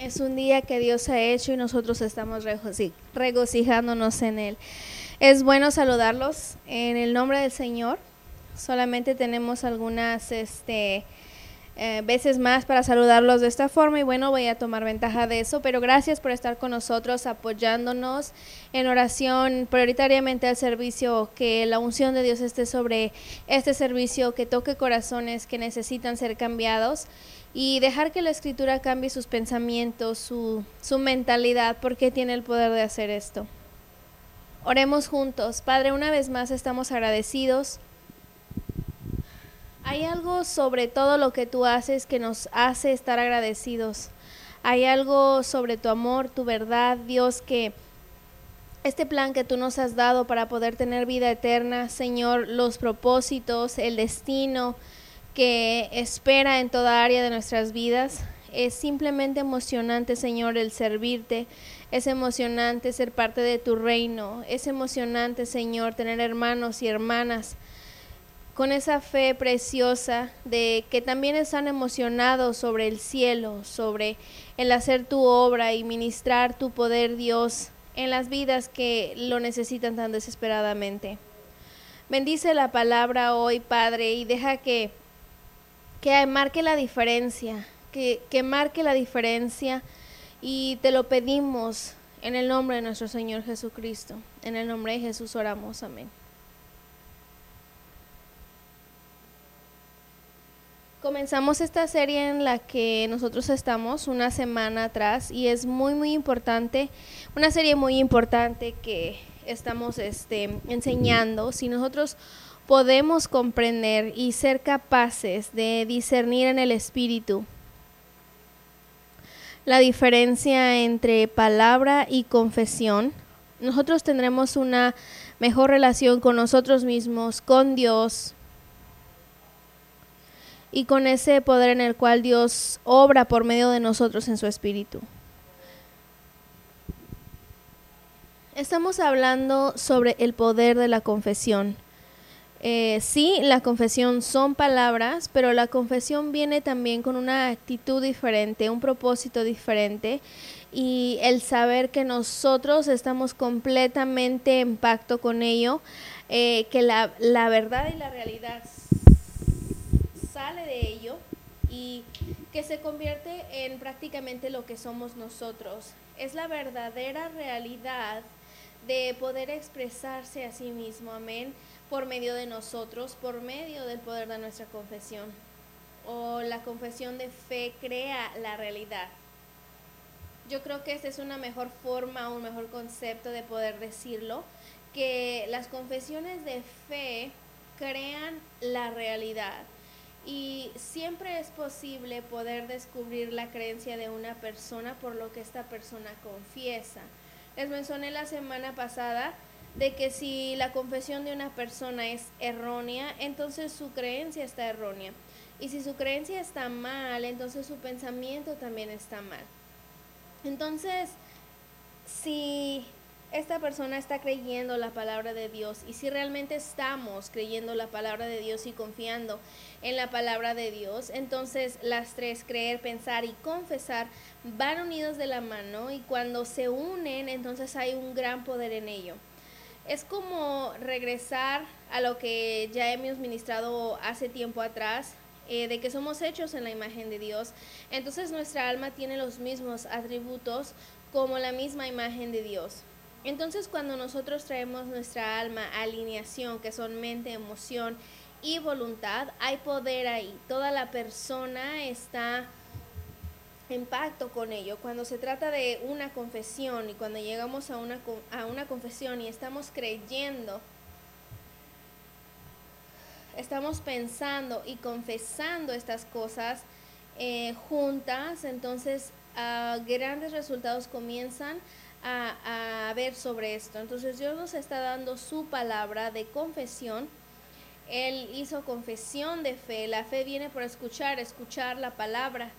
Es un día que Dios ha hecho y nosotros estamos regocijándonos en él. Es bueno saludarlos en el nombre del Señor. Solamente tenemos algunas este, eh, veces más para saludarlos de esta forma y bueno, voy a tomar ventaja de eso, pero gracias por estar con nosotros apoyándonos en oración, prioritariamente al servicio, que la unción de Dios esté sobre este servicio, que toque corazones que necesitan ser cambiados y dejar que la escritura cambie sus pensamientos, su, su mentalidad, porque tiene el poder de hacer esto. Oremos juntos. Padre, una vez más estamos agradecidos. Hay algo sobre todo lo que tú haces que nos hace estar agradecidos. Hay algo sobre tu amor, tu verdad, Dios, que este plan que tú nos has dado para poder tener vida eterna, Señor, los propósitos, el destino, que espera en toda área de nuestras vidas. Es simplemente emocionante, Señor, el servirte. Es emocionante ser parte de tu reino. Es emocionante, Señor, tener hermanos y hermanas con esa fe preciosa de que también están emocionados sobre el cielo, sobre el hacer tu obra y ministrar tu poder, Dios, en las vidas que lo necesitan tan desesperadamente. Bendice la palabra hoy, Padre, y deja que que marque la diferencia, que, que marque la diferencia y te lo pedimos en el nombre de nuestro Señor Jesucristo. En el nombre de Jesús oramos, amén. Comenzamos esta serie en la que nosotros estamos una semana atrás y es muy muy importante, una serie muy importante que estamos este, enseñando. Si nosotros podemos comprender y ser capaces de discernir en el espíritu la diferencia entre palabra y confesión, nosotros tendremos una mejor relación con nosotros mismos, con Dios y con ese poder en el cual Dios obra por medio de nosotros en su espíritu. Estamos hablando sobre el poder de la confesión. Eh, sí, la confesión son palabras, pero la confesión viene también con una actitud diferente, un propósito diferente y el saber que nosotros estamos completamente en pacto con ello, eh, que la, la verdad y la realidad sale de ello y que se convierte en prácticamente lo que somos nosotros. Es la verdadera realidad de poder expresarse a sí mismo, amén por medio de nosotros, por medio del poder de nuestra confesión. O la confesión de fe crea la realidad. Yo creo que esta es una mejor forma, un mejor concepto de poder decirlo, que las confesiones de fe crean la realidad. Y siempre es posible poder descubrir la creencia de una persona por lo que esta persona confiesa. Les mencioné la semana pasada de que si la confesión de una persona es errónea, entonces su creencia está errónea. Y si su creencia está mal, entonces su pensamiento también está mal. Entonces, si esta persona está creyendo la palabra de Dios y si realmente estamos creyendo la palabra de Dios y confiando en la palabra de Dios, entonces las tres, creer, pensar y confesar, van unidos de la mano y cuando se unen, entonces hay un gran poder en ello es como regresar a lo que ya hemos ministrado hace tiempo atrás, eh, de que somos hechos en la imagen de Dios. Entonces nuestra alma tiene los mismos atributos como la misma imagen de Dios. Entonces cuando nosotros traemos nuestra alma a alineación, que son mente, emoción y voluntad, hay poder ahí. Toda la persona está en pacto con ello. Cuando se trata de una confesión y cuando llegamos a una, a una confesión y estamos creyendo, estamos pensando y confesando estas cosas eh, juntas, entonces ah, grandes resultados comienzan a, a ver sobre esto. Entonces Dios nos está dando su palabra de confesión. Él hizo confesión de fe. La fe viene por escuchar, escuchar la palabra.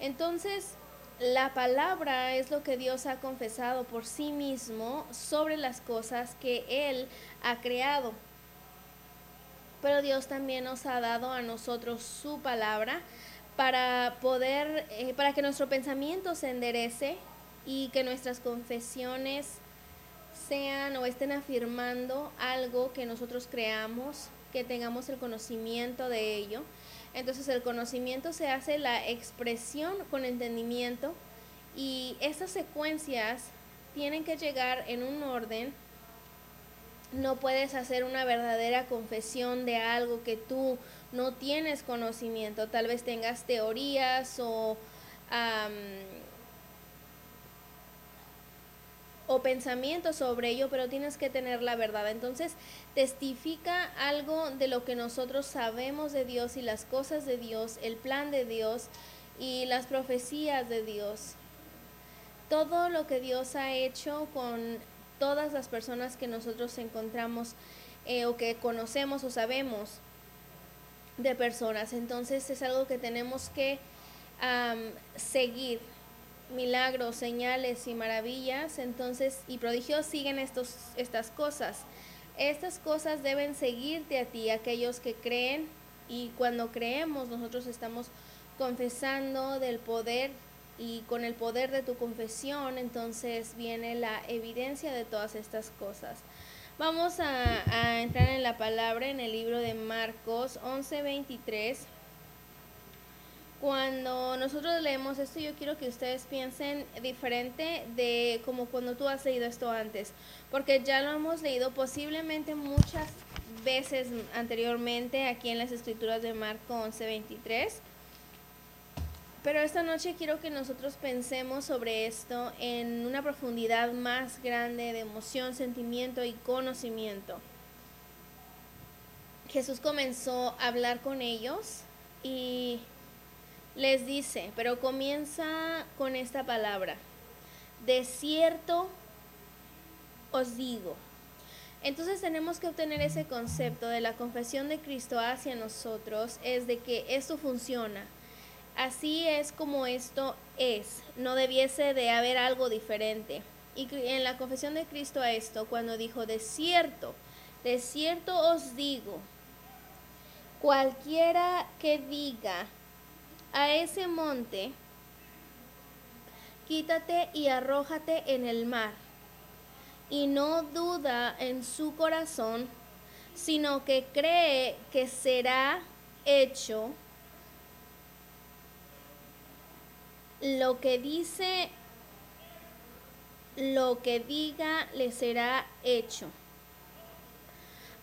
Entonces, la palabra es lo que Dios ha confesado por sí mismo sobre las cosas que Él ha creado. Pero Dios también nos ha dado a nosotros su palabra para poder, eh, para que nuestro pensamiento se enderece y que nuestras confesiones sean o estén afirmando algo que nosotros creamos, que tengamos el conocimiento de ello. Entonces el conocimiento se hace la expresión con entendimiento y estas secuencias tienen que llegar en un orden. No puedes hacer una verdadera confesión de algo que tú no tienes conocimiento. Tal vez tengas teorías o o pensamientos sobre ello, pero tienes que tener la verdad. Entonces, testifica algo de lo que nosotros sabemos de Dios y las cosas de Dios, el plan de Dios y las profecías de Dios. Todo lo que Dios ha hecho con todas las personas que nosotros encontramos eh, o que conocemos o sabemos de personas. Entonces es algo que tenemos que seguir milagros, señales y maravillas, entonces y prodigios siguen estos, estas cosas. Estas cosas deben seguirte a ti, aquellos que creen, y cuando creemos nosotros estamos confesando del poder y con el poder de tu confesión, entonces viene la evidencia de todas estas cosas. Vamos a, a entrar en la palabra en el libro de Marcos 11:23. Cuando nosotros leemos esto, yo quiero que ustedes piensen diferente de como cuando tú has leído esto antes, porque ya lo hemos leído posiblemente muchas veces anteriormente aquí en las escrituras de Marco 11:23. Pero esta noche quiero que nosotros pensemos sobre esto en una profundidad más grande de emoción, sentimiento y conocimiento. Jesús comenzó a hablar con ellos y les dice, pero comienza con esta palabra, de cierto os digo. Entonces tenemos que obtener ese concepto de la confesión de Cristo hacia nosotros, es de que esto funciona. Así es como esto es, no debiese de haber algo diferente. Y en la confesión de Cristo a esto, cuando dijo, de cierto, de cierto os digo, cualquiera que diga a ese monte, quítate y arrójate en el mar, y no duda en su corazón, sino que cree que será hecho lo que dice, lo que diga le será hecho.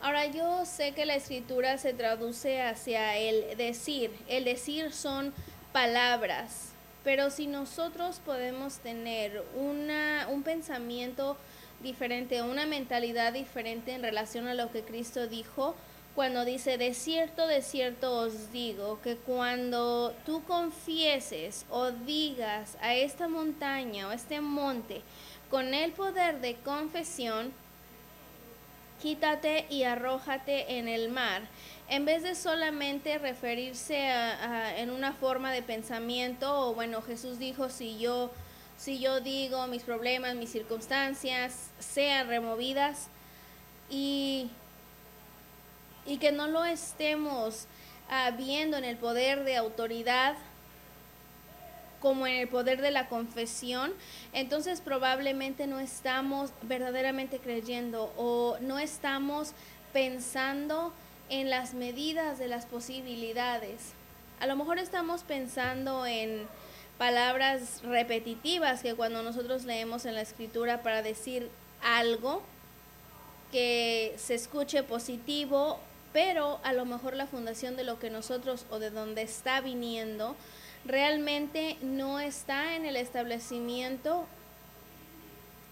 Ahora yo sé que la escritura se traduce hacia el decir. El decir son palabras, pero si nosotros podemos tener una, un pensamiento diferente, una mentalidad diferente en relación a lo que Cristo dijo, cuando dice, de cierto, de cierto os digo, que cuando tú confieses o digas a esta montaña o este monte con el poder de confesión, quítate y arrójate en el mar, en vez de solamente referirse a, en una forma de pensamiento, o bueno, Jesús dijo, si yo, si yo digo mis problemas, mis circunstancias sean removidas, y, y que no lo estemos ah, viendo en el poder de autoridad, como en el poder de la confesión, entonces probablemente no estamos verdaderamente creyendo o no estamos pensando en las medidas de las posibilidades. A lo mejor estamos pensando en palabras repetitivas que cuando nosotros leemos en la escritura para decir algo que se escuche positivo, pero a lo mejor la fundación de lo que nosotros o de donde está viniendo realmente no está en el establecimiento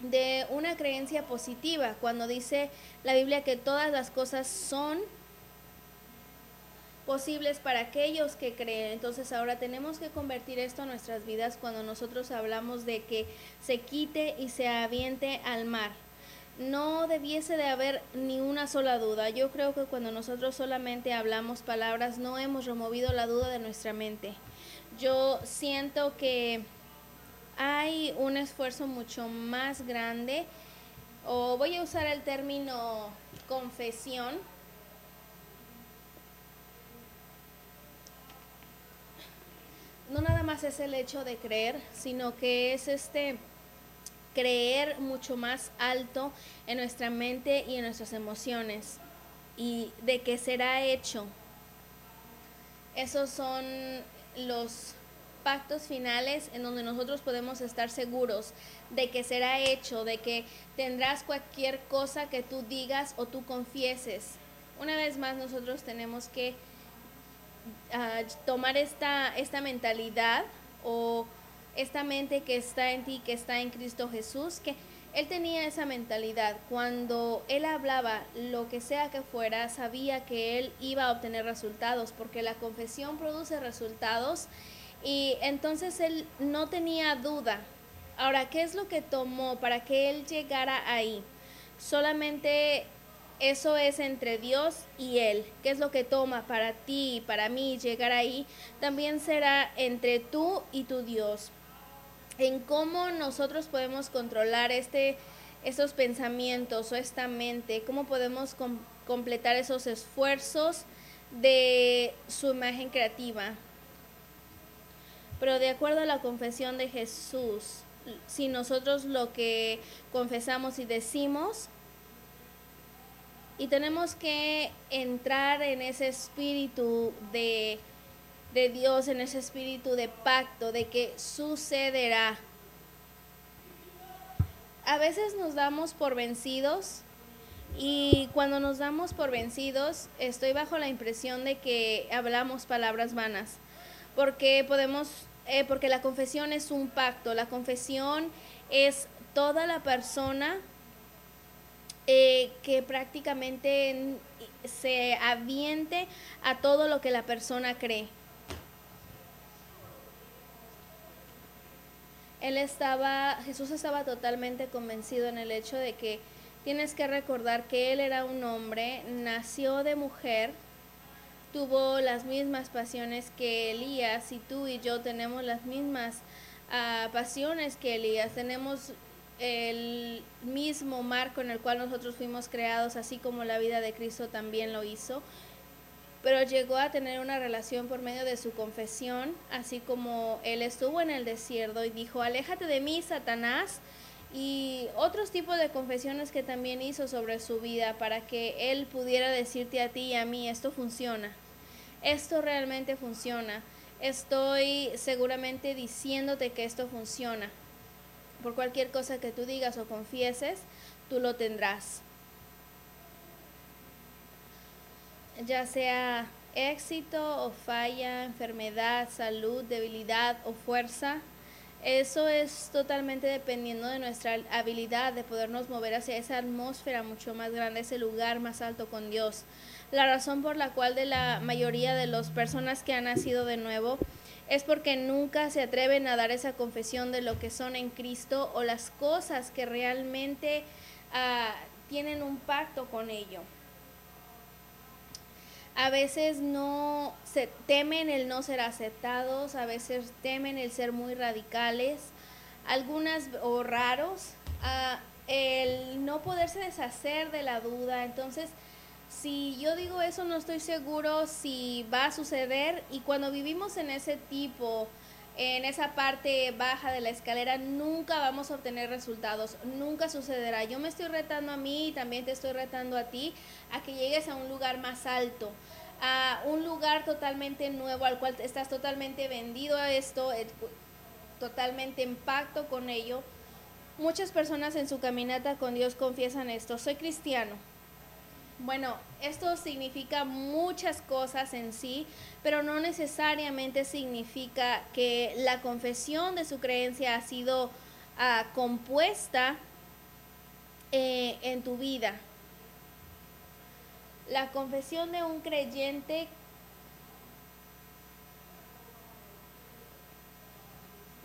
de una creencia positiva, cuando dice la Biblia que todas las cosas son posibles para aquellos que creen. Entonces ahora tenemos que convertir esto en nuestras vidas cuando nosotros hablamos de que se quite y se aviente al mar. No debiese de haber ni una sola duda. Yo creo que cuando nosotros solamente hablamos palabras no hemos removido la duda de nuestra mente yo siento que hay un esfuerzo mucho más grande, o voy a usar el término confesión, no nada más es el hecho de creer, sino que es este creer mucho más alto en nuestra mente y en nuestras emociones y de que será hecho. Esos son los pactos finales en donde nosotros podemos estar seguros de que será hecho, de que tendrás cualquier cosa que tú digas o tú confieses. Una vez más nosotros tenemos que ah, tomar esta, esta mentalidad o esta mente que está en ti, que está en Cristo Jesús, que él tenía esa mentalidad. Cuando él hablaba, lo que sea que fuera, sabía que él iba a obtener resultados, porque la confesión produce resultados y entonces él no tenía duda. Ahora, ¿qué es lo que tomó para que él llegara ahí? Solamente eso es entre Dios y Él. ¿Qué es lo que toma para ti y para mí llegar ahí? También será entre tú y tu Dios. En cómo nosotros podemos controlar este, esos pensamientos o esta mente, cómo podemos completar esos esfuerzos de su imagen creativa. Pero de acuerdo a la confesión de Jesús, si nosotros lo que confesamos y decimos, y tenemos que entrar en ese espíritu de, de Dios, en ese espíritu de pacto, de que sucederá. A veces nos damos por vencidos y cuando nos damos por vencidos estoy bajo la impresión de que hablamos palabras vanas, porque podemos eh, porque la confesión es un pacto, la confesión es toda la persona eh, que prácticamente se aviente a todo lo que la persona cree. Él estaba, Jesús estaba totalmente convencido en el hecho de que tienes que recordar que él era un hombre, nació de mujer, tuvo las mismas pasiones que Elías y tú y yo tenemos las mismas ah, pasiones que Elías, tenemos el mismo marco en el cual nosotros fuimos creados, así como la vida de Cristo también lo hizo, pero llegó a tener una relación por medio de su confesión, así como él estuvo en el desierto y dijo, aléjate de mí, Satanás, y otros tipos de confesiones que también hizo sobre su vida para que él pudiera decirte a ti y a mí, esto funciona esto realmente funciona. Estoy seguramente diciéndote que esto funciona. Por cualquier cosa que tú digas o confieses, tú lo tendrás. Ya sea éxito o falla, enfermedad, salud, debilidad o fuerza, eso es totalmente dependiendo de nuestra habilidad de podernos mover hacia esa atmósfera mucho más grande, ese lugar más alto con Dios la razón por la cual de la mayoría de las personas que han nacido de nuevo es porque nunca se atreven a dar esa confesión de lo que son en Cristo o las cosas que realmente ah, tienen un pacto con ello. A veces no se temen el no ser aceptados, a veces temen el ser muy radicales, algunas o raros, ah, el no poderse deshacer de la duda. Entonces, si yo digo eso no estoy seguro si va a suceder y cuando vivimos en ese tipo, en esa parte baja de la escalera, nunca vamos a obtener resultados, nunca sucederá. Yo me estoy retando a mí y también te estoy retando a ti a que llegues a un lugar más alto, a un lugar totalmente nuevo al cual estás totalmente vendido a esto, eh, totalmente en pacto con ello. Muchas personas en su caminata con Dios confiesan esto, soy cristiano, bueno, esto significa muchas cosas en sí, pero no necesariamente significa que la confesión de su creencia ha sido ah, compuesta eh, en tu vida. La confesión de un creyente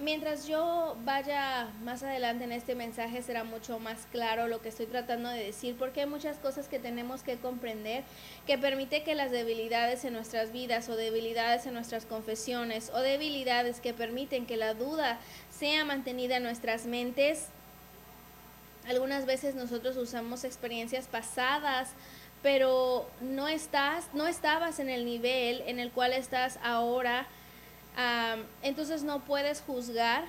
Mientras yo vaya más adelante en este mensaje será mucho más claro lo que estoy tratando de decir porque hay muchas cosas que tenemos que comprender que permite que las debilidades en nuestras vidas o debilidades en nuestras confesiones o debilidades que permiten que la duda sea mantenida en nuestras mentes. Algunas veces nosotros usamos experiencias pasadas pero no estás no estabas en el nivel en el cual estás ahora entonces no puedes juzgar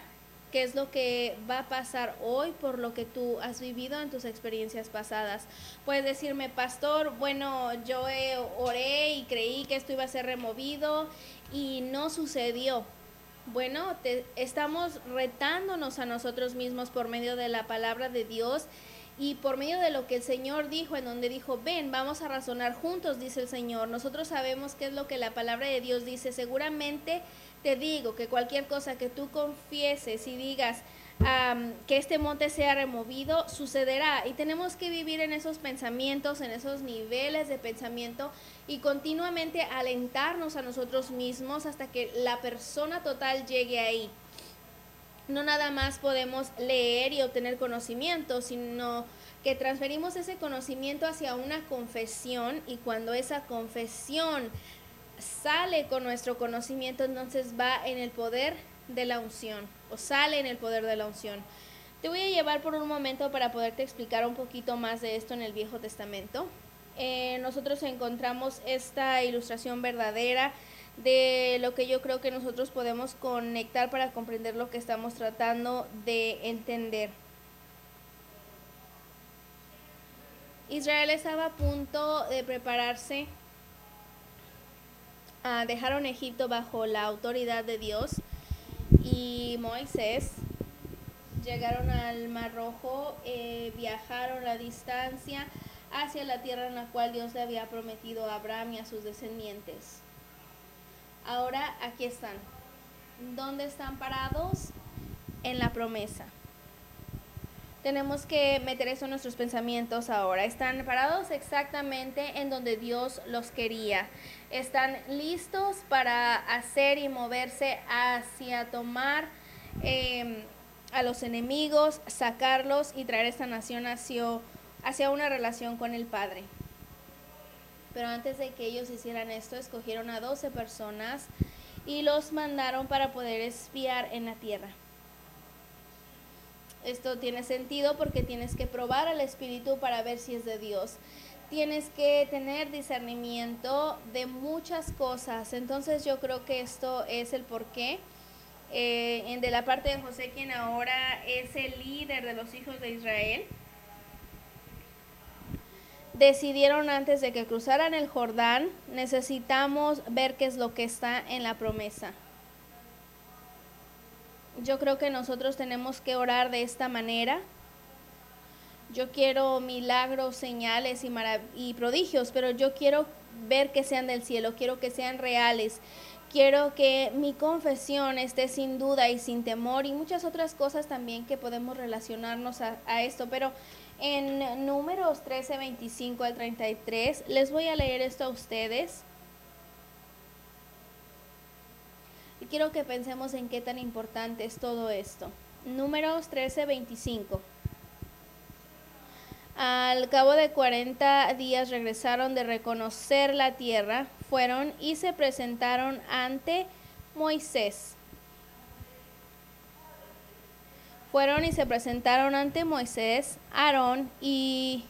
qué es lo que va a pasar hoy por lo que tú has vivido en tus experiencias pasadas. Puedes decirme, pastor, bueno, yo oré y creí que esto iba a ser removido y no sucedió. Bueno, te, estamos retándonos a nosotros mismos por medio de la palabra de Dios y por medio de lo que el Señor dijo, en donde dijo, ven, vamos a razonar juntos, dice el Señor. Nosotros sabemos qué es lo que la palabra de Dios dice. Seguramente te digo que cualquier cosa que tú confieses y digas que este monte sea removido, sucederá. Y tenemos que vivir en esos pensamientos, en esos niveles de pensamiento y continuamente alentarnos a nosotros mismos hasta que la persona total llegue ahí. No nada más podemos leer y obtener conocimiento, sino que transferimos ese conocimiento hacia una confesión y cuando esa confesión sale con nuestro conocimiento, entonces va en el poder de la unción o sale en el poder de la unción. Te voy a llevar por un momento para poderte explicar un poquito más de esto en el Viejo Testamento. Eh, nosotros encontramos esta ilustración verdadera de lo que yo creo que nosotros podemos conectar para comprender lo que estamos tratando de entender. Israel estaba a punto de prepararse dejaron Egipto bajo la autoridad de Dios y Moisés llegaron al Mar Rojo, eh, viajaron la distancia hacia la tierra en la cual Dios le había prometido a Abraham y a sus descendientes. Ahora aquí están. ¿Dónde están parados? En la promesa tenemos que meter eso en nuestros pensamientos ahora. Están parados exactamente en donde Dios los quería. Están listos para hacer y moverse hacia tomar em, a los enemigos, sacarlos y traer esta nación hacia, hacia una relación con el Padre. Pero antes de que ellos hicieran esto, escogieron a 12 personas y los mandaron para poder espiar en la tierra. Esto tiene sentido porque tienes que probar al Espíritu para ver si es de Dios. Tienes que tener discernimiento de muchas cosas. Entonces yo creo que esto es el porqué. Eh, de la parte de José, quien ahora es el líder de los hijos de Israel, decidieron antes de que cruzaran el Jordán, necesitamos ver qué es lo que está en la promesa yo creo que nosotros tenemos que orar de esta manera. Yo quiero milagros, señales y, y prodigios, pero yo quiero ver que sean del cielo, quiero que sean reales. Quiero que mi confesión esté sin duda y sin temor y muchas otras cosas también que podemos relacionarnos a, a esto. Pero en números 13, 25 al 33, les voy a leer esto a ustedes. Y quiero que pensemos en qué tan importante es todo esto. Números 13, 25. Al cabo de 40 días regresaron de reconocer la tierra, fueron y se presentaron ante Moisés. Fueron y se presentaron ante Moisés, Aarón y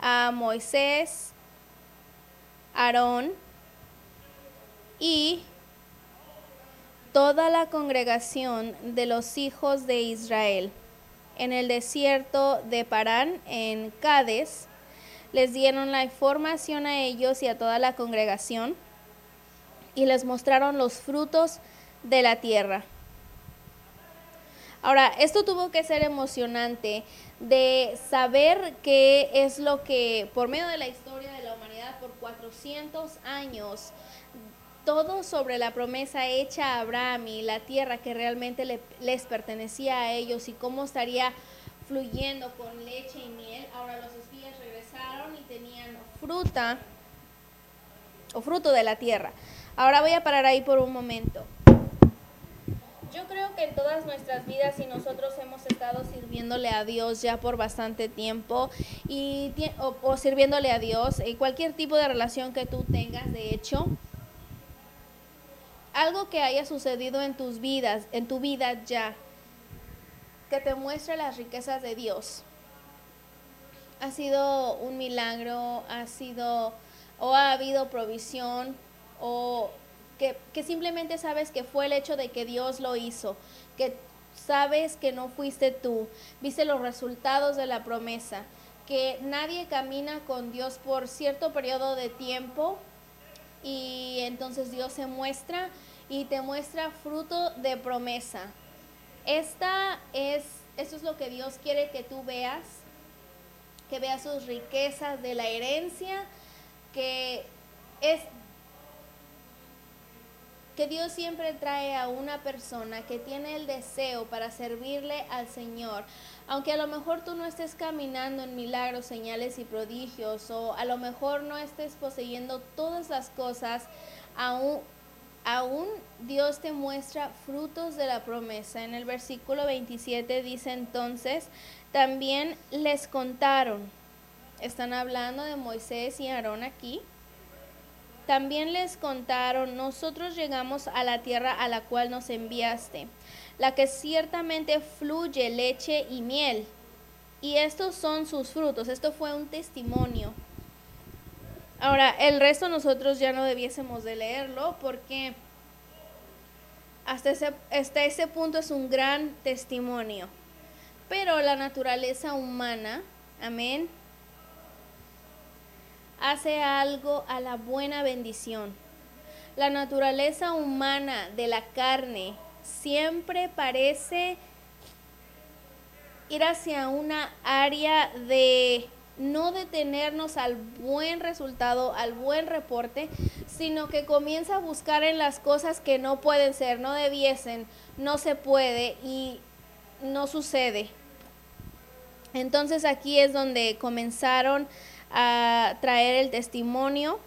a Moisés, Aarón y toda la congregación de los hijos de Israel en el desierto de Parán, en Cades, les dieron la información a ellos y a toda la congregación y les mostraron los frutos de la tierra. Ahora, esto tuvo que ser emocionante de saber qué es lo que, por medio de la historia de la humanidad, por 400 años, todo sobre la promesa hecha a Abraham y la tierra que realmente les pertenecía a ellos y cómo estaría fluyendo con leche y miel. Ahora los espías regresaron y tenían fruta o fruto de la tierra. Ahora voy a parar ahí por un momento. Yo creo que en todas nuestras vidas, y nosotros hemos estado sirviéndole a Dios ya por bastante tiempo, y, o, sirviéndole a Dios, y cualquier tipo de relación que tú tengas, de hecho, algo que haya sucedido en tus vidas, en tu vida ya, que te muestre las riquezas de Dios. ha sido un milagro, ha sido o ha habido provisión o que, simplemente sabes que fue el hecho de que Dios lo hizo, que sabes que no fuiste tú, viste los resultados de la promesa, que nadie camina con Dios por cierto periodo de tiempo y entonces Dios se muestra y te muestra fruto de promesa. Esta es, eso es lo que Dios quiere que tú veas, que veas sus riquezas de la herencia, que es que Dios siempre trae a una persona que tiene el deseo para servirle al Señor. Aunque a lo mejor tú no estés caminando en milagros, señales y prodigios, o a lo mejor no estés poseyendo todas las cosas, aún, aún Dios te muestra frutos de la promesa. En el versículo 27 dice entonces, también les contaron, están hablando de Moisés y Aarón aquí, también les contaron, nosotros llegamos a la tierra a la cual nos enviaste, la que ciertamente fluye leche y miel. Y estos son sus frutos. Esto fue un testimonio. Ahora, el resto nosotros ya no debiésemos de leerlo porque hasta ese, hasta ese punto es un gran testimonio. Pero la naturaleza humana, amén, hace algo a la buena bendición. La naturaleza humana de la carne siempre parece ir hacia una área de no detenernos al buen resultado, al buen reporte, sino que comienza a buscar en las cosas que no pueden ser, no debiesen, no se puede y no sucede. Entonces aquí es donde comenzaron a traer el testimonio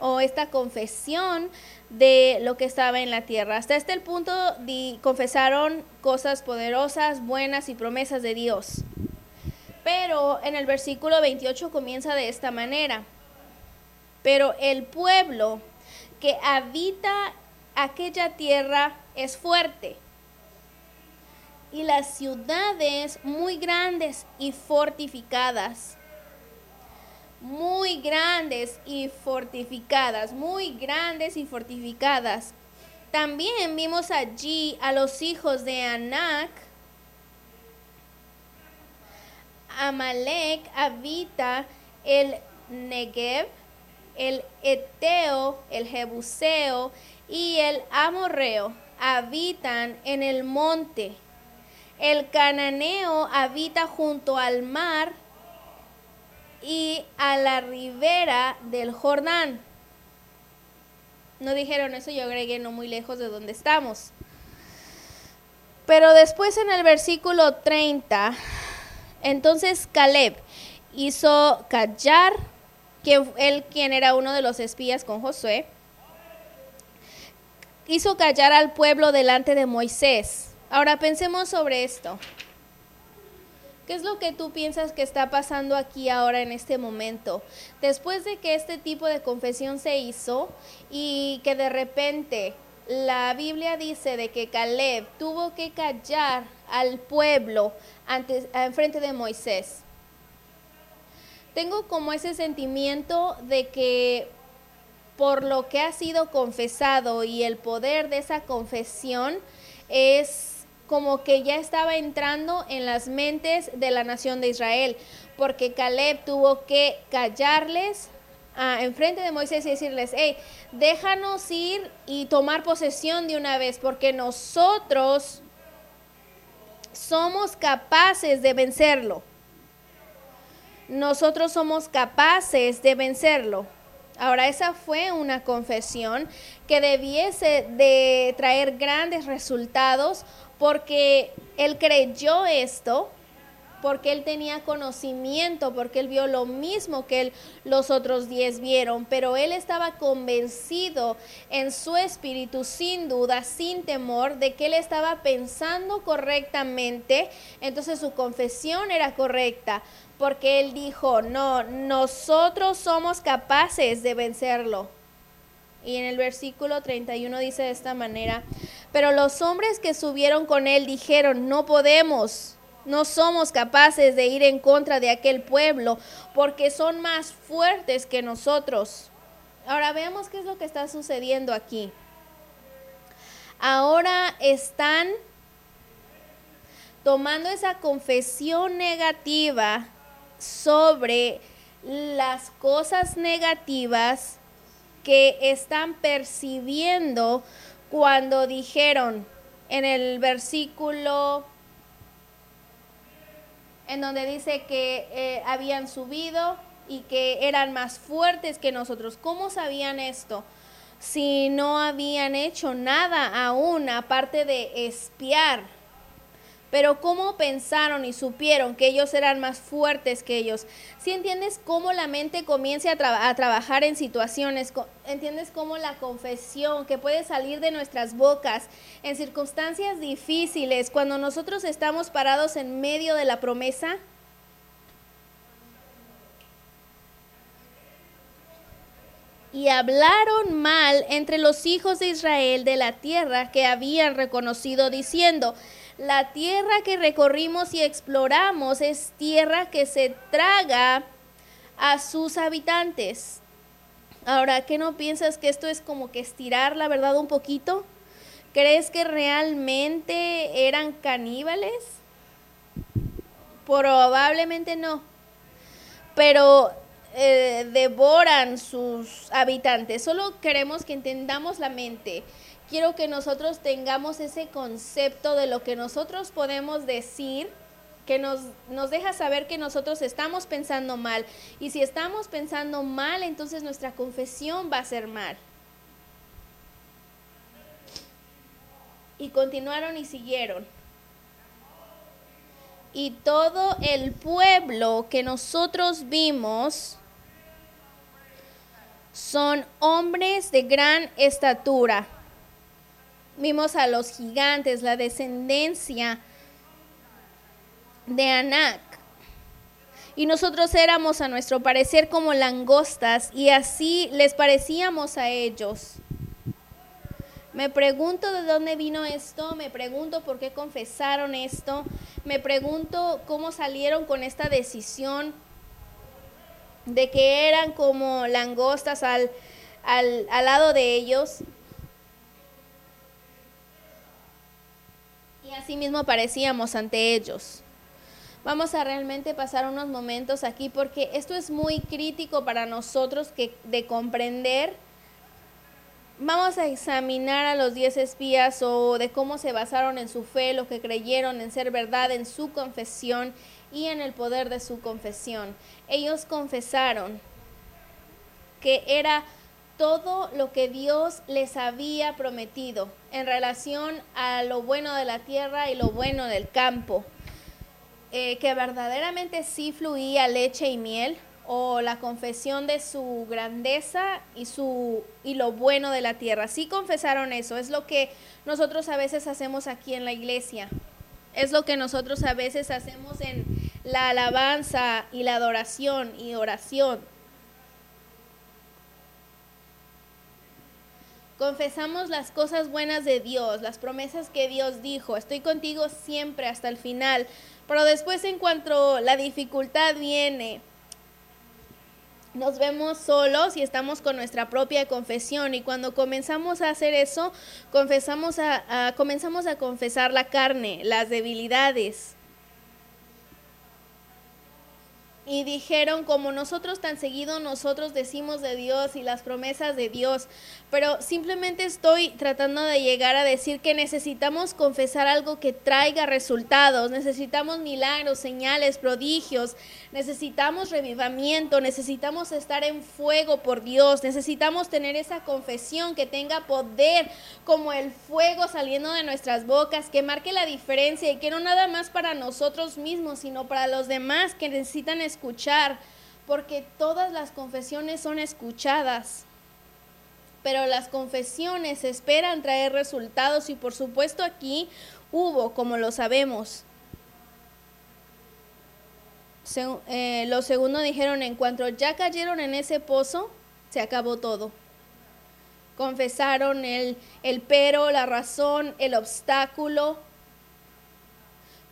o esta confesión de lo que estaba en la tierra. Hasta este punto confesaron cosas poderosas, buenas y promesas de Dios. Pero en el versículo 28 comienza de esta manera. Pero el pueblo que habita aquella tierra es fuerte y las ciudades muy grandes y fortificadas muy grandes y fortificadas, muy grandes y fortificadas. También vimos allí a los hijos de Anac. Amalek habita el Negev, el Eteo, el Jebuseo y el Amorreo habitan en el monte. El cananeo habita junto al mar y a la ribera del Jordán. No dijeron eso, yo agregué no muy lejos de donde estamos. Pero después en el versículo 30, entonces Caleb hizo callar, que él quien era uno de los espías con Josué, hizo callar al pueblo delante de Moisés. Ahora pensemos sobre esto. ¿Qué es lo que tú piensas que está pasando aquí ahora en este momento? Después de que este tipo de confesión se hizo y que de repente la Biblia dice de que Caleb tuvo que callar al pueblo antes, en frente de Moisés. Tengo como ese sentimiento de que por lo que ha sido confesado y el poder de esa confesión es como que ya estaba entrando en las mentes de la nación de Israel, porque Caleb tuvo que callarles ah, en frente de Moisés y decirles, hey, déjanos ir y tomar posesión de una vez, porque nosotros somos capaces de vencerlo. Nosotros somos capaces de vencerlo. Ahora, esa fue una confesión que debiese de traer grandes resultados porque él creyó esto, porque él tenía conocimiento, porque él vio lo mismo que los otros diez vieron, pero él estaba convencido en su espíritu, sin duda, sin temor, de que él estaba pensando correctamente, entonces su confesión era correcta, porque él dijo, no, nosotros somos capaces de vencerlo. Y en el versículo 31 dice de esta manera, pero los hombres que subieron con él dijeron, no podemos, No somos capaces de ir en contra de aquel pueblo porque son más fuertes que nosotros. Ahora veamos qué es lo que está sucediendo aquí. Ahora están tomando esa confesión negativa sobre las cosas negativas que están percibiendo cuando dijeron en el versículo en donde dice que eh, habían subido y que eran más fuertes que nosotros. ¿Cómo sabían esto? Si no habían hecho nada aún aparte de espiar pero cómo pensaron y supieron que ellos eran más fuertes que ellos. Si entiendes cómo la mente comienza a, a, trabajar en situaciones, entiendes cómo la confesión que puede salir de nuestras bocas en circunstancias difíciles, cuando nosotros estamos parados en medio de la promesa. Y hablaron mal entre los hijos de Israel de la tierra que habían reconocido, diciendo, la tierra que recorrimos y exploramos es tierra que se traga a sus habitantes. Ahora, ¿qué no piensas que esto es como que estirar la verdad un poquito? ¿Crees que realmente eran caníbales? Probablemente no. Pero eh, devoran sus habitantes. Solo queremos que entendamos la mente quiero que nosotros tengamos ese concepto de lo que nosotros podemos decir que nos, nos deja saber que nosotros estamos pensando mal. Y si estamos pensando mal, entonces nuestra confesión va a ser mal. Y continuaron y siguieron. Y todo el pueblo que nosotros vimos son hombres de gran estatura Vimos a los gigantes, la descendencia de Anak. Y nosotros éramos a nuestro parecer como langostas y así les parecíamos a ellos. Me pregunto de dónde vino esto, me pregunto por qué confesaron esto, me pregunto cómo salieron con esta decisión de que eran como langostas al, al, al lado de ellos. Y así mismo parecíamos ante ellos. Vamos a realmente pasar unos momentos aquí porque esto es muy crítico para nosotros que, de comprender. Vamos a examinar a los diez espías o de cómo se basaron en su fe, lo que creyeron en ser verdad, en su confesión y en el poder de su confesión. Ellos confesaron que era todo lo que Dios les había prometido en relación a lo bueno de la tierra y lo bueno del campo, eh, que verdaderamente sí fluía leche y miel, o la confesión de su grandeza y, su, y lo bueno de la tierra. Sí confesaron eso, es lo que nosotros a veces hacemos aquí en la iglesia, es lo que nosotros a veces hacemos en la alabanza y la adoración y oración Confesamos las cosas buenas de Dios, las promesas que Dios dijo, estoy contigo siempre hasta el final, pero después en cuanto la dificultad viene, nos vemos solos y estamos con nuestra propia confesión. Y cuando comenzamos a hacer eso, confesamos a, comenzamos a confesar la carne, las debilidades, y dijeron, como nosotros tan seguido nosotros decimos de Dios y las promesas de Dios, pero simplemente estoy tratando de llegar a decir que necesitamos confesar algo que traiga resultados, necesitamos milagros, señales, prodigios, necesitamos revivamiento, necesitamos estar en fuego por Dios, necesitamos tener esa confesión que tenga poder como el fuego saliendo de nuestras bocas, que marque la diferencia y que no nada más para nosotros mismos, sino para los demás que necesitan escuchar escuchar, porque todas las confesiones son escuchadas. Pero las confesiones esperan traer resultados y por supuesto aquí hubo, como lo sabemos. Eh, los dijeron, en cuanto ya cayeron en ese pozo, se acabó todo. Confesaron el, el pero, la razón, el obstáculo,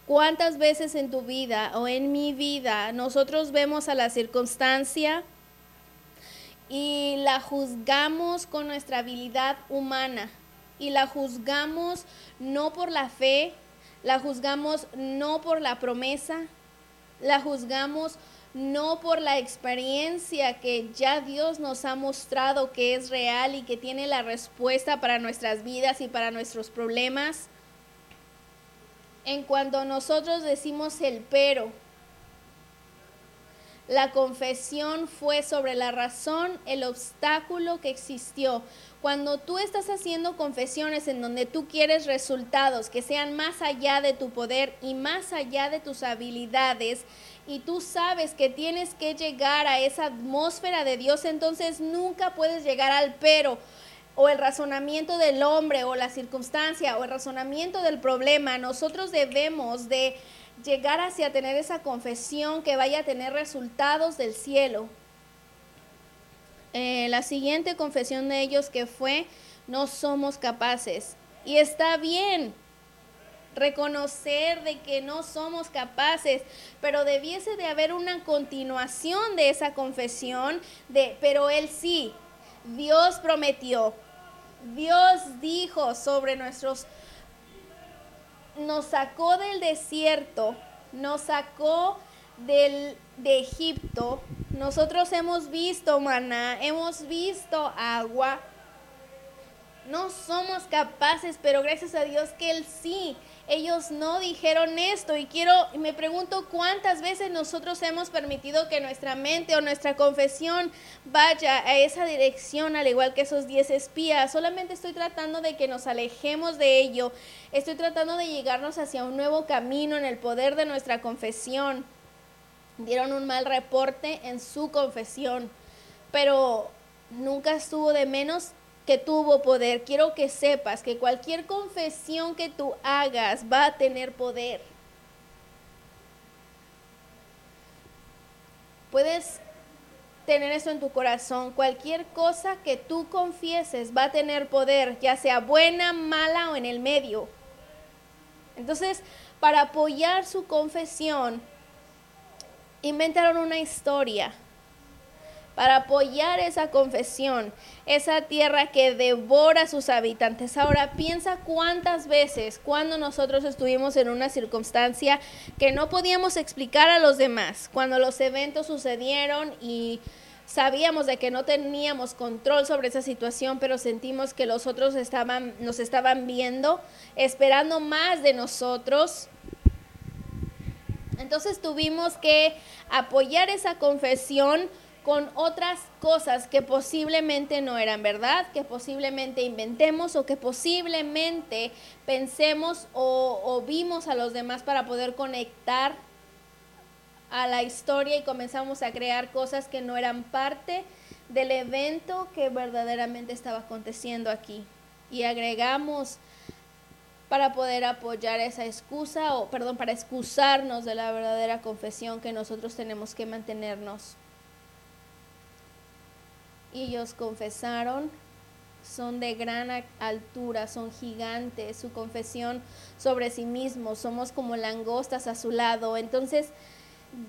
¿Cuántas veces en tu vida o en mi vida nosotros vemos a la circunstancia y la juzgamos con nuestra habilidad humana? Y la juzgamos no por la fe, la juzgamos no por la promesa, la juzgamos no por la experiencia que ya Dios nos ha mostrado que es real y que tiene la respuesta para nuestras vidas y para nuestros problemas. En cuanto nosotros decimos el pero, la confesión fue sobre la razón, el obstáculo que existió. Cuando tú estás haciendo confesiones en donde tú quieres resultados que sean más allá de tu poder y más allá de tus habilidades, y tú sabes que tienes que llegar a esa atmósfera de Dios, entonces nunca puedes llegar al pero o el razonamiento del hombre o la circunstancia o el razonamiento del problema. Nosotros debemos de llegar hacia tener esa confesión que vaya a tener resultados del cielo. Eh, la siguiente confesión de ellos que fue, no somos capaces. Y está bien, reconocer de que no somos capaces, pero debiese de haber una continuación de esa confesión de, pero Él sí, Dios prometió, Dios dijo sobre nuestros, nos sacó del desierto, nos sacó del, de Egipto, nosotros hemos visto maná, hemos visto agua, no somos capaces, pero gracias a Dios que Él sí, ellos no dijeron esto y quiero, me pregunto cuántas veces nosotros hemos permitido que nuestra mente o nuestra confesión vaya a esa dirección, al igual que esos diez espías. Solamente estoy tratando de que nos alejemos de ello. Estoy tratando de llegarnos hacia un nuevo camino en el poder de nuestra confesión. Dieron un mal reporte en su confesión, pero nunca estuvo de menos que tuvo poder. Quiero que sepas que cualquier confesión que tú hagas va a tener poder. Puedes tener eso en tu corazón. Cualquier cosa que tú confieses va a tener poder, ya sea buena, mala o en el medio. Entonces, para apoyar su confesión, inventaron una historia para apoyar esa confesión, esa tierra que devora a sus habitantes. Ahora piensa cuántas veces cuando nosotros estuvimos en una circunstancia que no podíamos explicar a los demás, cuando los eventos sucedieron y sabíamos de que no teníamos control sobre esa situación, pero sentimos que los otros estaban, nos estaban viendo, esperando más de nosotros. Entonces tuvimos que apoyar esa confesión con otras cosas que posiblemente no eran verdad, que posiblemente inventemos o que posiblemente pensemos o, vimos a los demás para poder conectar a la historia y comenzamos a crear cosas que no eran parte del evento que verdaderamente estaba aconteciendo aquí. Y agregamos para poder apoyar esa excusa o perdón, para excusarnos de la verdadera confesión que nosotros tenemos que mantenernos y ellos confesaron, son de gran altura, son gigantes, su confesión sobre sí mismos, somos como langostas a su lado. Entonces,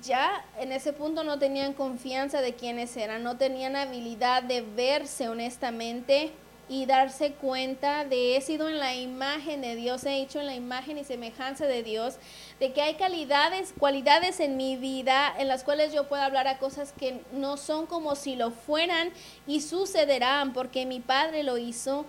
ya en ese punto no tenían confianza de quiénes eran, no tenían habilidad de verse honestamente y darse cuenta de he sido en la imagen de Dios, he hecho en la imagen y semejanza de Dios, de que hay calidades, cualidades en mi vida en las cuales yo puedo hablar a cosas que no son como si lo fueran y sucederán porque mi Padre lo hizo.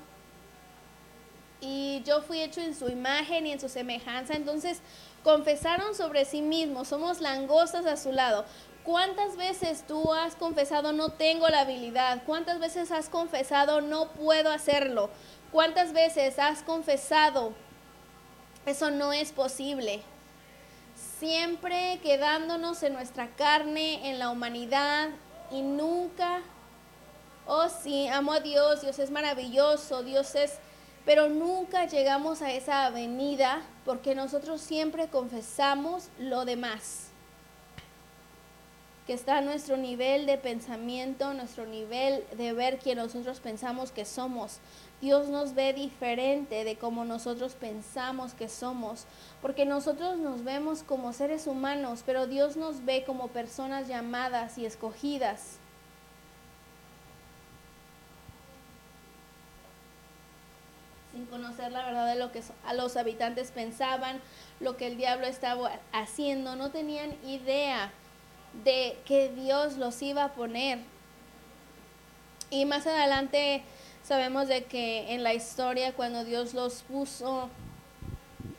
Y yo fui hecho en su imagen y en su semejanza, entonces confesaron sobre sí mismos, somos langostas a su lado. ¿Cuántas veces tú has confesado no tengo la habilidad? ¿Cuántas veces has confesado no puedo hacerlo? ¿Cuántas veces has confesado eso no es posible? Siempre quedándonos en nuestra carne, en la humanidad y nunca, oh sí, amo a Dios, Dios es maravilloso, Dios es, pero nunca llegamos a esa avenida porque nosotros siempre confesamos lo demás que está nuestro nivel de pensamiento, nuestro nivel de ver quien nosotros pensamos que somos. Dios nos ve diferente de como nosotros pensamos que somos, porque nosotros nos vemos como seres humanos, pero Dios nos ve como personas llamadas y escogidas. Sin conocer la verdad de lo que a los habitantes pensaban, lo que el diablo estaba haciendo, no tenían idea de que Dios los iba a poner. Y más adelante Sabemos de que en la historia cuando Dios los puso,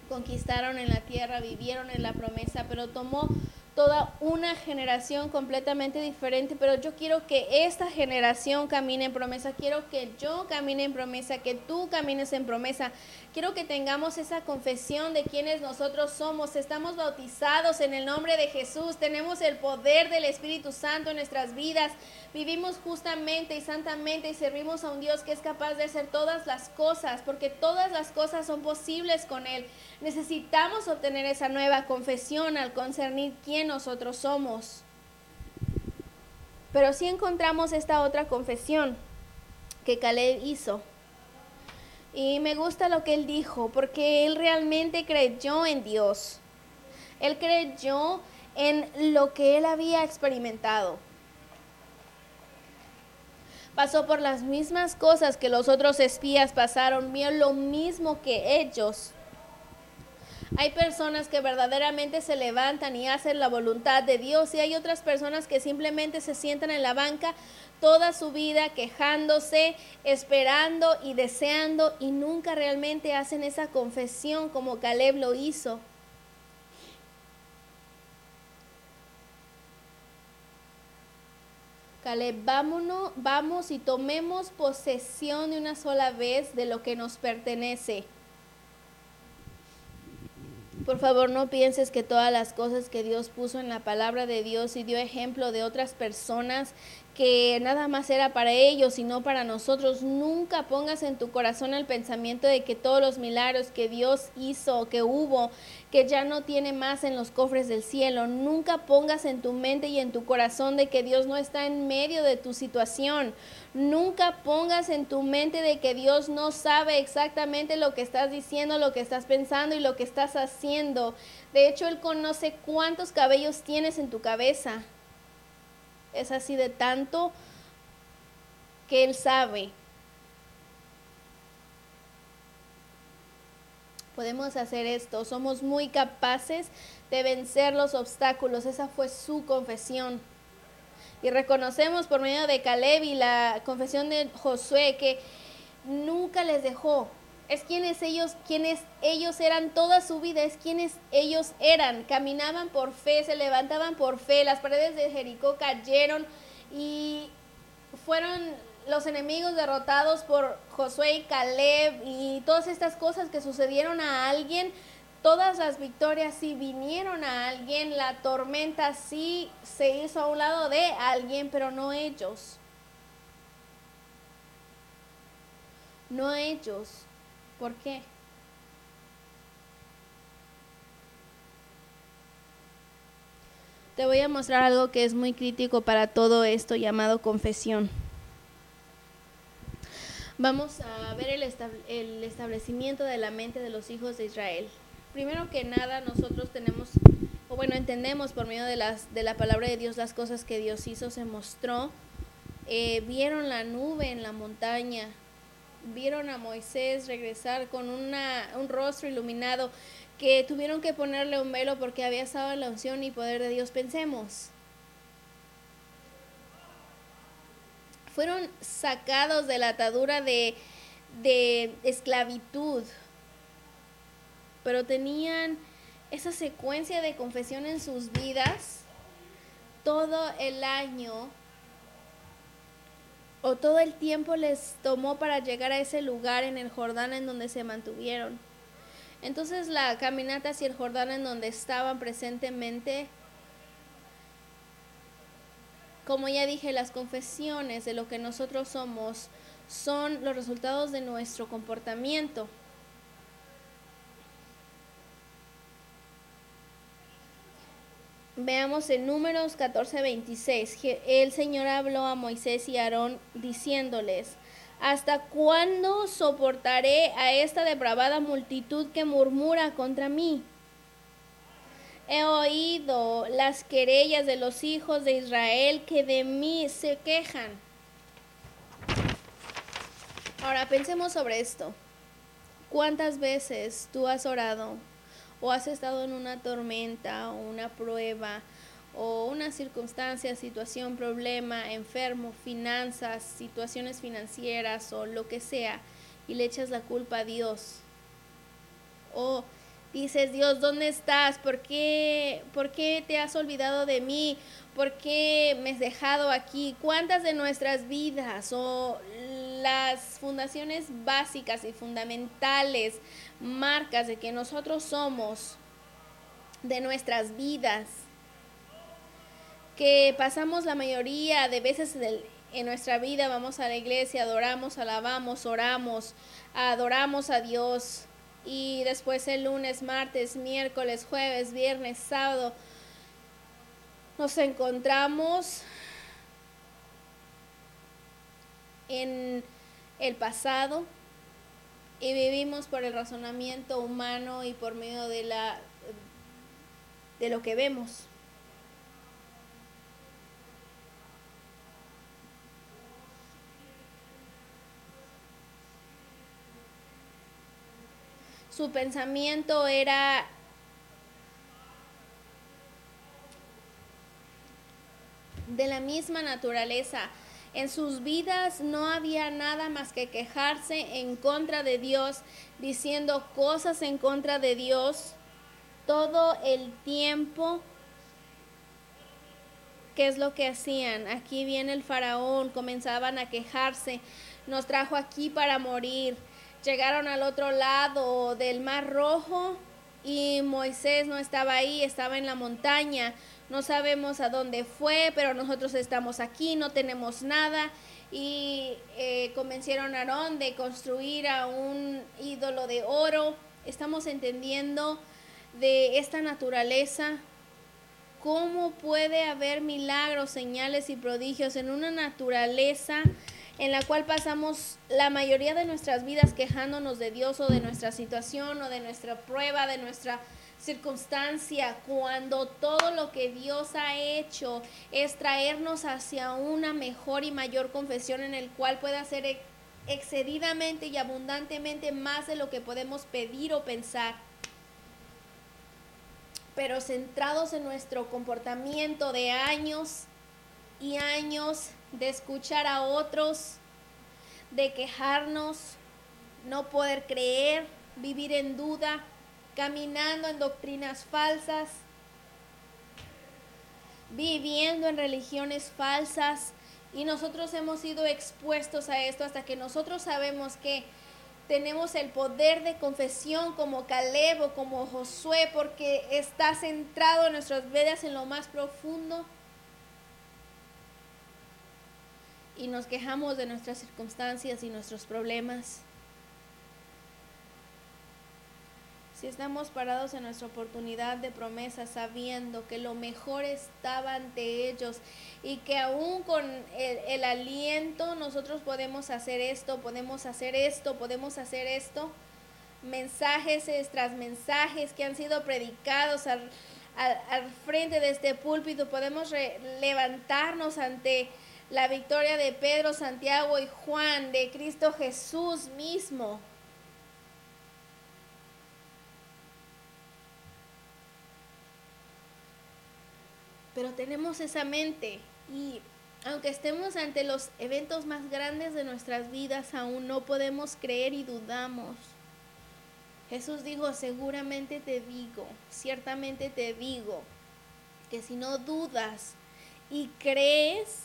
conquistaron en la tierra, vivieron en la promesa, pero tomó toda una generación completamente diferente, pero yo quiero que esta generación camine en promesa, quiero que yo camine en promesa, que tú camines en promesa, quiero que tengamos esa confesión de quienes nosotros somos, estamos bautizados en el nombre de Jesús, tenemos el poder del Espíritu Santo en nuestras vidas, vivimos justamente y santamente y servimos a un Dios que es capaz de hacer todas las cosas, porque todas las cosas son posibles con Él. Necesitamos obtener esa nueva confesión al concernir quién nosotros somos. Pero sí encontramos esta otra confesión que Caleb hizo. Y me gusta lo que él dijo, porque él realmente creyó en Dios. Él creyó en lo que él había experimentado. Pasó por las mismas cosas que los otros espías pasaron, vio lo mismo que ellos. Hay personas que verdaderamente se levantan y hacen la voluntad de Dios y hay otras personas que simplemente se sientan en la banca toda su vida quejándose, esperando y deseando y nunca realmente hacen esa confesión como Caleb lo hizo. Caleb, vámonos, vamos y tomemos posesión de una sola vez de lo que nos pertenece. Por favor, no pienses que todas las cosas que Dios puso en la palabra de Dios y dio ejemplo de otras personas que nada más era para ellos y no para nosotros. Nunca pongas en tu corazón el pensamiento de que todos los milagros que Dios hizo, que hubo, que ya no tiene más en los cofres del cielo. Nunca pongas en tu mente y en tu corazón de que Dios no está en medio de tu situación. Nunca pongas en tu mente de que Dios no sabe exactamente lo que estás diciendo, lo que estás pensando y lo que estás haciendo. De hecho, Él conoce cuántos cabellos tienes en tu cabeza es así de tanto que Él sabe. Podemos hacer esto, somos muy capaces de vencer los obstáculos, esa fue su confesión. Y reconocemos por medio de Caleb y la confesión de Josué que nunca les dejó, es quienes ellos, quienes ellos eran toda su vida, es quienes ellos eran. Caminaban por fe, se levantaban por fe, las paredes de Jericó cayeron y fueron los enemigos derrotados por Josué y Caleb y todas estas cosas que sucedieron a alguien, todas las victorias sí vinieron a alguien, la tormenta sí se hizo a un lado de alguien, pero no ellos. No ellos. ¿Por qué? Te voy a mostrar algo que es muy crítico para todo esto llamado confesión. Vamos a ver el, establecimiento de la mente de los hijos de Israel. Primero que nada, nosotros tenemos, o bueno, entendemos por medio de, las, de la palabra de Dios las cosas que Dios hizo, se mostró. Eh, vieron la nube en la montaña, vieron a Moisés regresar con una, un rostro iluminado que tuvieron que ponerle un velo porque había estado en la unción y poder de Dios. Pensemos. Fueron sacados de la atadura de, de esclavitud, pero tenían esa secuencia de confesión en sus vidas todo el año o todo el tiempo les tomó para llegar a ese lugar en el Jordán en donde se mantuvieron. Entonces la caminata hacia el Jordán en donde estaban presentemente, como ya dije, las confesiones de lo que nosotros somos son los resultados de nuestro comportamiento. Veamos en Números 14, 26. El Señor habló a Moisés y Aarón diciéndoles, ¿hasta cuándo soportaré a esta depravada multitud que murmura contra mí? He oído las querellas de los hijos de Israel que de mí se quejan. Ahora pensemos sobre esto. ¿Cuántas veces tú has orado o has estado en una tormenta o una prueba o una circunstancia, situación, problema, enfermo, finanzas, situaciones financieras o lo que sea y le echas la culpa a Dios. O dices, Dios, ¿dónde estás? ¿Por qué, ¿Por qué te has olvidado de mí? ¿Por qué me has dejado aquí? ¿Cuántas de nuestras vidas o las fundaciones básicas y fundamentales, marcas de que nosotros somos, de nuestras vidas, que pasamos la mayoría de veces en nuestra vida, vamos a la iglesia, adoramos, alabamos, oramos, adoramos a Dios y después el lunes, martes, miércoles, jueves, viernes, sábado, nos encontramos en el pasado y vivimos por el razonamiento humano y por medio de la de lo que vemos. Su pensamiento era de la misma naturaleza en sus vidas no había nada más que quejarse en contra de Dios, diciendo cosas en contra de Dios todo el tiempo. ¿Qué es lo que hacían? Aquí viene el faraón, comenzaban a quejarse, nos trajo aquí para morir. Llegaron al otro lado del mar rojo y Moisés no estaba ahí, estaba en la montaña no sabemos a dónde fue, pero nosotros estamos aquí, no tenemos nada. Y eh, convencieron a Aarón de construir a un ídolo de oro. Estamos entendiendo de esta naturaleza, cómo puede haber milagros, señales y prodigios en una naturaleza en la cual pasamos la mayoría de nuestras vidas quejándonos de Dios o de nuestra situación o de nuestra prueba, de nuestra circunstancia, cuando todo lo que Dios ha hecho es traernos hacia una mejor y mayor confesión en el cual pueda ser excedidamente y abundantemente más de lo que podemos pedir o pensar. Pero centrados en nuestro comportamiento de años y años de escuchar a otros, de quejarnos, no poder creer, vivir en duda, caminando en doctrinas falsas, viviendo en religiones falsas y nosotros hemos sido expuestos a esto hasta que nosotros sabemos que tenemos el poder de confesión como Caleb o como Josué porque está centrado en nuestras vidas en lo más profundo y nos quejamos de nuestras circunstancias y nuestros problemas. Si estamos parados en nuestra oportunidad de promesa sabiendo que lo mejor estaba ante ellos y que aún con el, aliento nosotros podemos hacer esto, podemos hacer esto, podemos hacer esto, mensajes tras mensajes que han sido predicados al frente de este púlpito, podemos levantarnos ante la victoria de Pedro, Santiago y Juan, de Cristo Jesús mismo pero tenemos esa mente y aunque estemos ante los eventos más grandes de nuestras vidas, aún no podemos creer y dudamos. Jesús dijo, seguramente te digo, ciertamente te digo, que si no dudas y crees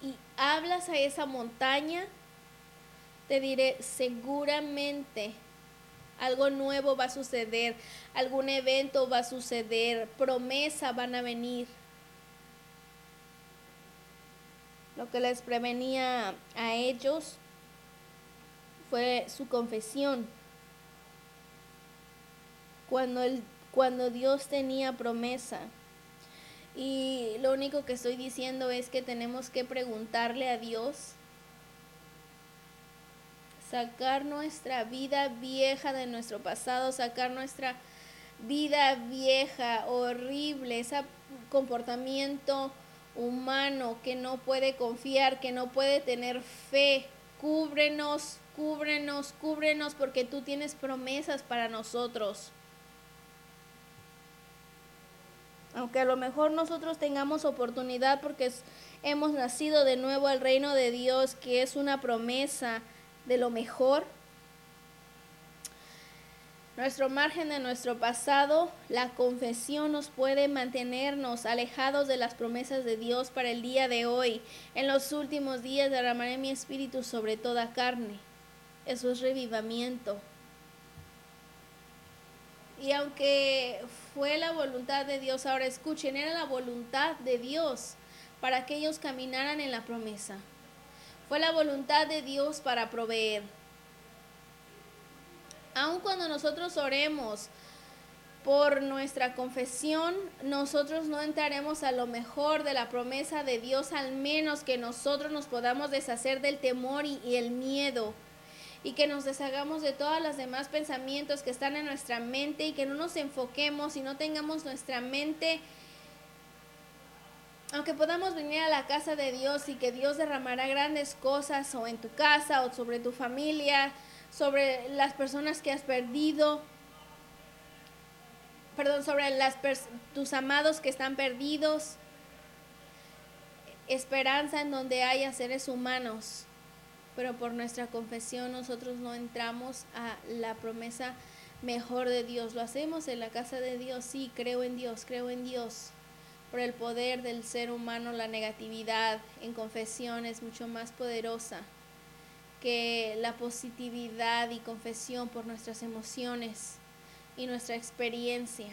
y hablas a esa montaña, te diré, seguramente algo nuevo va a suceder, algún evento va a suceder, promesa van a venir. Lo que les prevenía a ellos fue su confesión. Cuando, el, cuando Dios tenía promesa. Y lo único que estoy diciendo es que tenemos que preguntarle a Dios, sacar nuestra vida vieja de nuestro pasado, sacar nuestra vida vieja, horrible, ese comportamiento humano que no puede confiar, que no puede tener fe. Cúbrenos, cúbrenos, cúbrenos porque tú tienes promesas para nosotros. Aunque a lo mejor nosotros tengamos oportunidad porque hemos nacido de nuevo al reino de Dios, que es una promesa de lo mejor. Nuestro margen de nuestro pasado, la confesión nos puede mantenernos alejados de las promesas de Dios para el día de hoy. En los últimos días derramaré mi espíritu sobre toda carne. Eso es revivamiento. Y aunque fue la voluntad de Dios, ahora escuchen, era la voluntad de Dios para que ellos caminaran en la promesa. Fue la voluntad de Dios para proveer. Aun cuando nosotros oremos por nuestra confesión, nosotros no entraremos a lo mejor de la promesa de Dios, al menos que nosotros nos podamos deshacer del temor y, el miedo. Y que nos deshagamos de todos los demás pensamientos que están en nuestra mente y que no nos enfoquemos y no tengamos nuestra mente, aunque podamos venir a la casa de Dios y que Dios derramará grandes cosas o en tu casa o sobre tu familia, sobre las personas que has perdido, perdón, sobre las tus amados que están perdidos, esperanza en donde haya seres humanos pero por nuestra confesión nosotros no entramos a la promesa mejor de Dios. Lo hacemos en la casa de Dios, sí, creo en Dios, creo en Dios. Por el poder del ser humano, la negatividad en confesión es mucho más poderosa que la positividad y confesión por nuestras emociones y nuestra experiencia,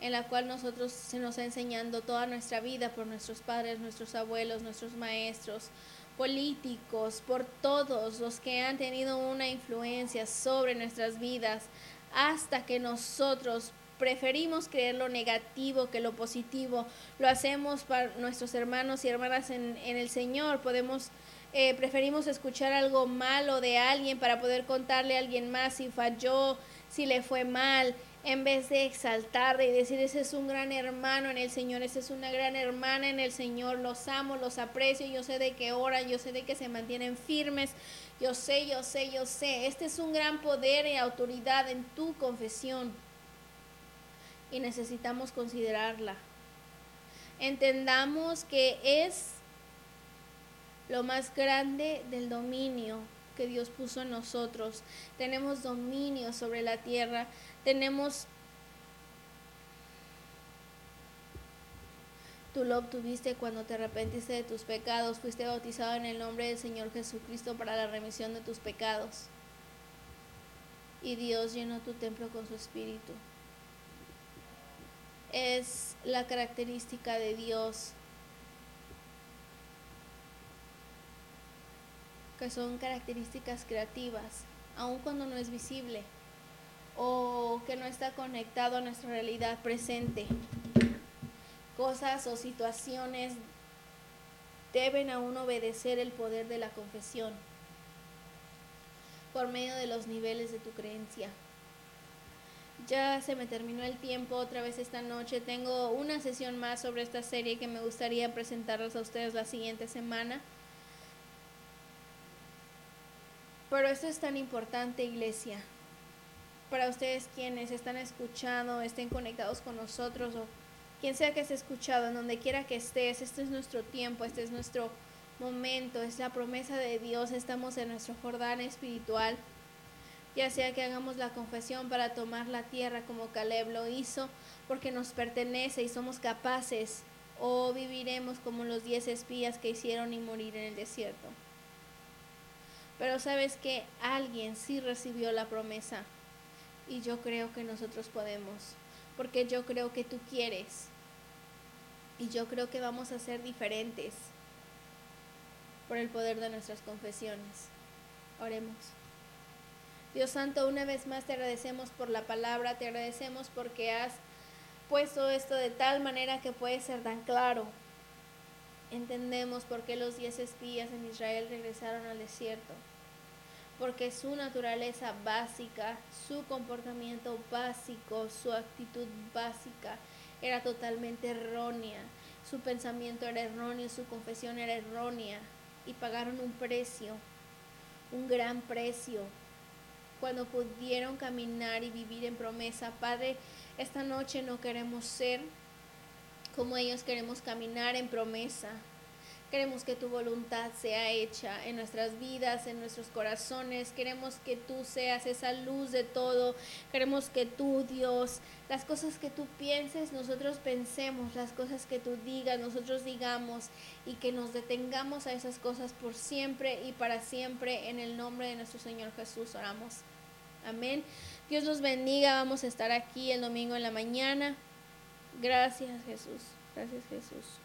en la cual nosotros se nos ha enseñando toda nuestra vida por nuestros padres, nuestros abuelos, nuestros maestros, políticos, por todos los que han tenido una influencia sobre nuestras vidas, hasta que nosotros preferimos creer lo negativo que lo positivo. Lo hacemos para nuestros hermanos y hermanas en, el Señor. Podemos, eh, preferimos escuchar algo malo de alguien para poder contarle a alguien más si falló, si le fue mal en vez de exaltarle y decir, ese es un gran hermano en el Señor, esa es una gran hermana en el Señor, los amo, los aprecio, yo sé de qué oran, yo sé de que se mantienen firmes, yo sé, yo sé, yo sé, este es un gran poder y autoridad en tu confesión y necesitamos considerarla. Entendamos que es lo más grande del dominio que Dios puso en nosotros. Tenemos dominio sobre la tierra, tenemos... Tú lo obtuviste cuando te arrepentiste de tus pecados, fuiste bautizado en el nombre del Señor Jesucristo para la remisión de tus pecados. Y Dios llenó tu templo con su espíritu. Es la característica de Dios que son características creativas, aun cuando no es visible o que no está conectado a nuestra realidad presente. Cosas o situaciones deben aún obedecer el poder de la confesión por medio de los niveles de tu creencia. Ya se me terminó el tiempo otra vez esta noche. Tengo una sesión más sobre esta serie que me gustaría presentarles a ustedes la siguiente semana. Pero esto es tan importante, iglesia. Para ustedes quienes están escuchando, estén conectados con nosotros o quien sea que esté escuchado, en donde quiera que estés, este es nuestro tiempo, este es nuestro momento, es la promesa de Dios, estamos en nuestro Jordán espiritual. Ya sea que hagamos la confesión para tomar la tierra como Caleb lo hizo, porque nos pertenece y somos capaces, o viviremos como los diez espías que hicieron y morir en el desierto. Pero sabes que alguien sí recibió la promesa y yo creo que nosotros podemos, porque yo creo que tú quieres y yo creo que vamos a ser diferentes por el poder de nuestras confesiones. Oremos. Dios Santo, una vez más te agradecemos por la palabra, te agradecemos porque has puesto esto de tal manera que puede ser tan claro. Entendemos por qué los diez espías en Israel regresaron al desierto. Porque su naturaleza básica, su comportamiento básico, su actitud básica era totalmente errónea. Su pensamiento era erróneo, su confesión era errónea. Y pagaron un precio, un gran precio, cuando pudieron caminar y vivir en promesa. Padre, esta noche no queremos ser como ellos, queremos caminar en promesa. Queremos que tu voluntad sea hecha en nuestras vidas, en nuestros corazones. Queremos que tú seas esa luz de todo. Queremos que tú, Dios, las cosas que tú pienses, nosotros pensemos, las cosas que tú digas, nosotros digamos y que nos detengamos a esas cosas por siempre y para siempre. En el nombre de nuestro Señor Jesús oramos. Amén. Dios los bendiga. Vamos a estar aquí el domingo en la mañana. Gracias Jesús. Gracias Jesús.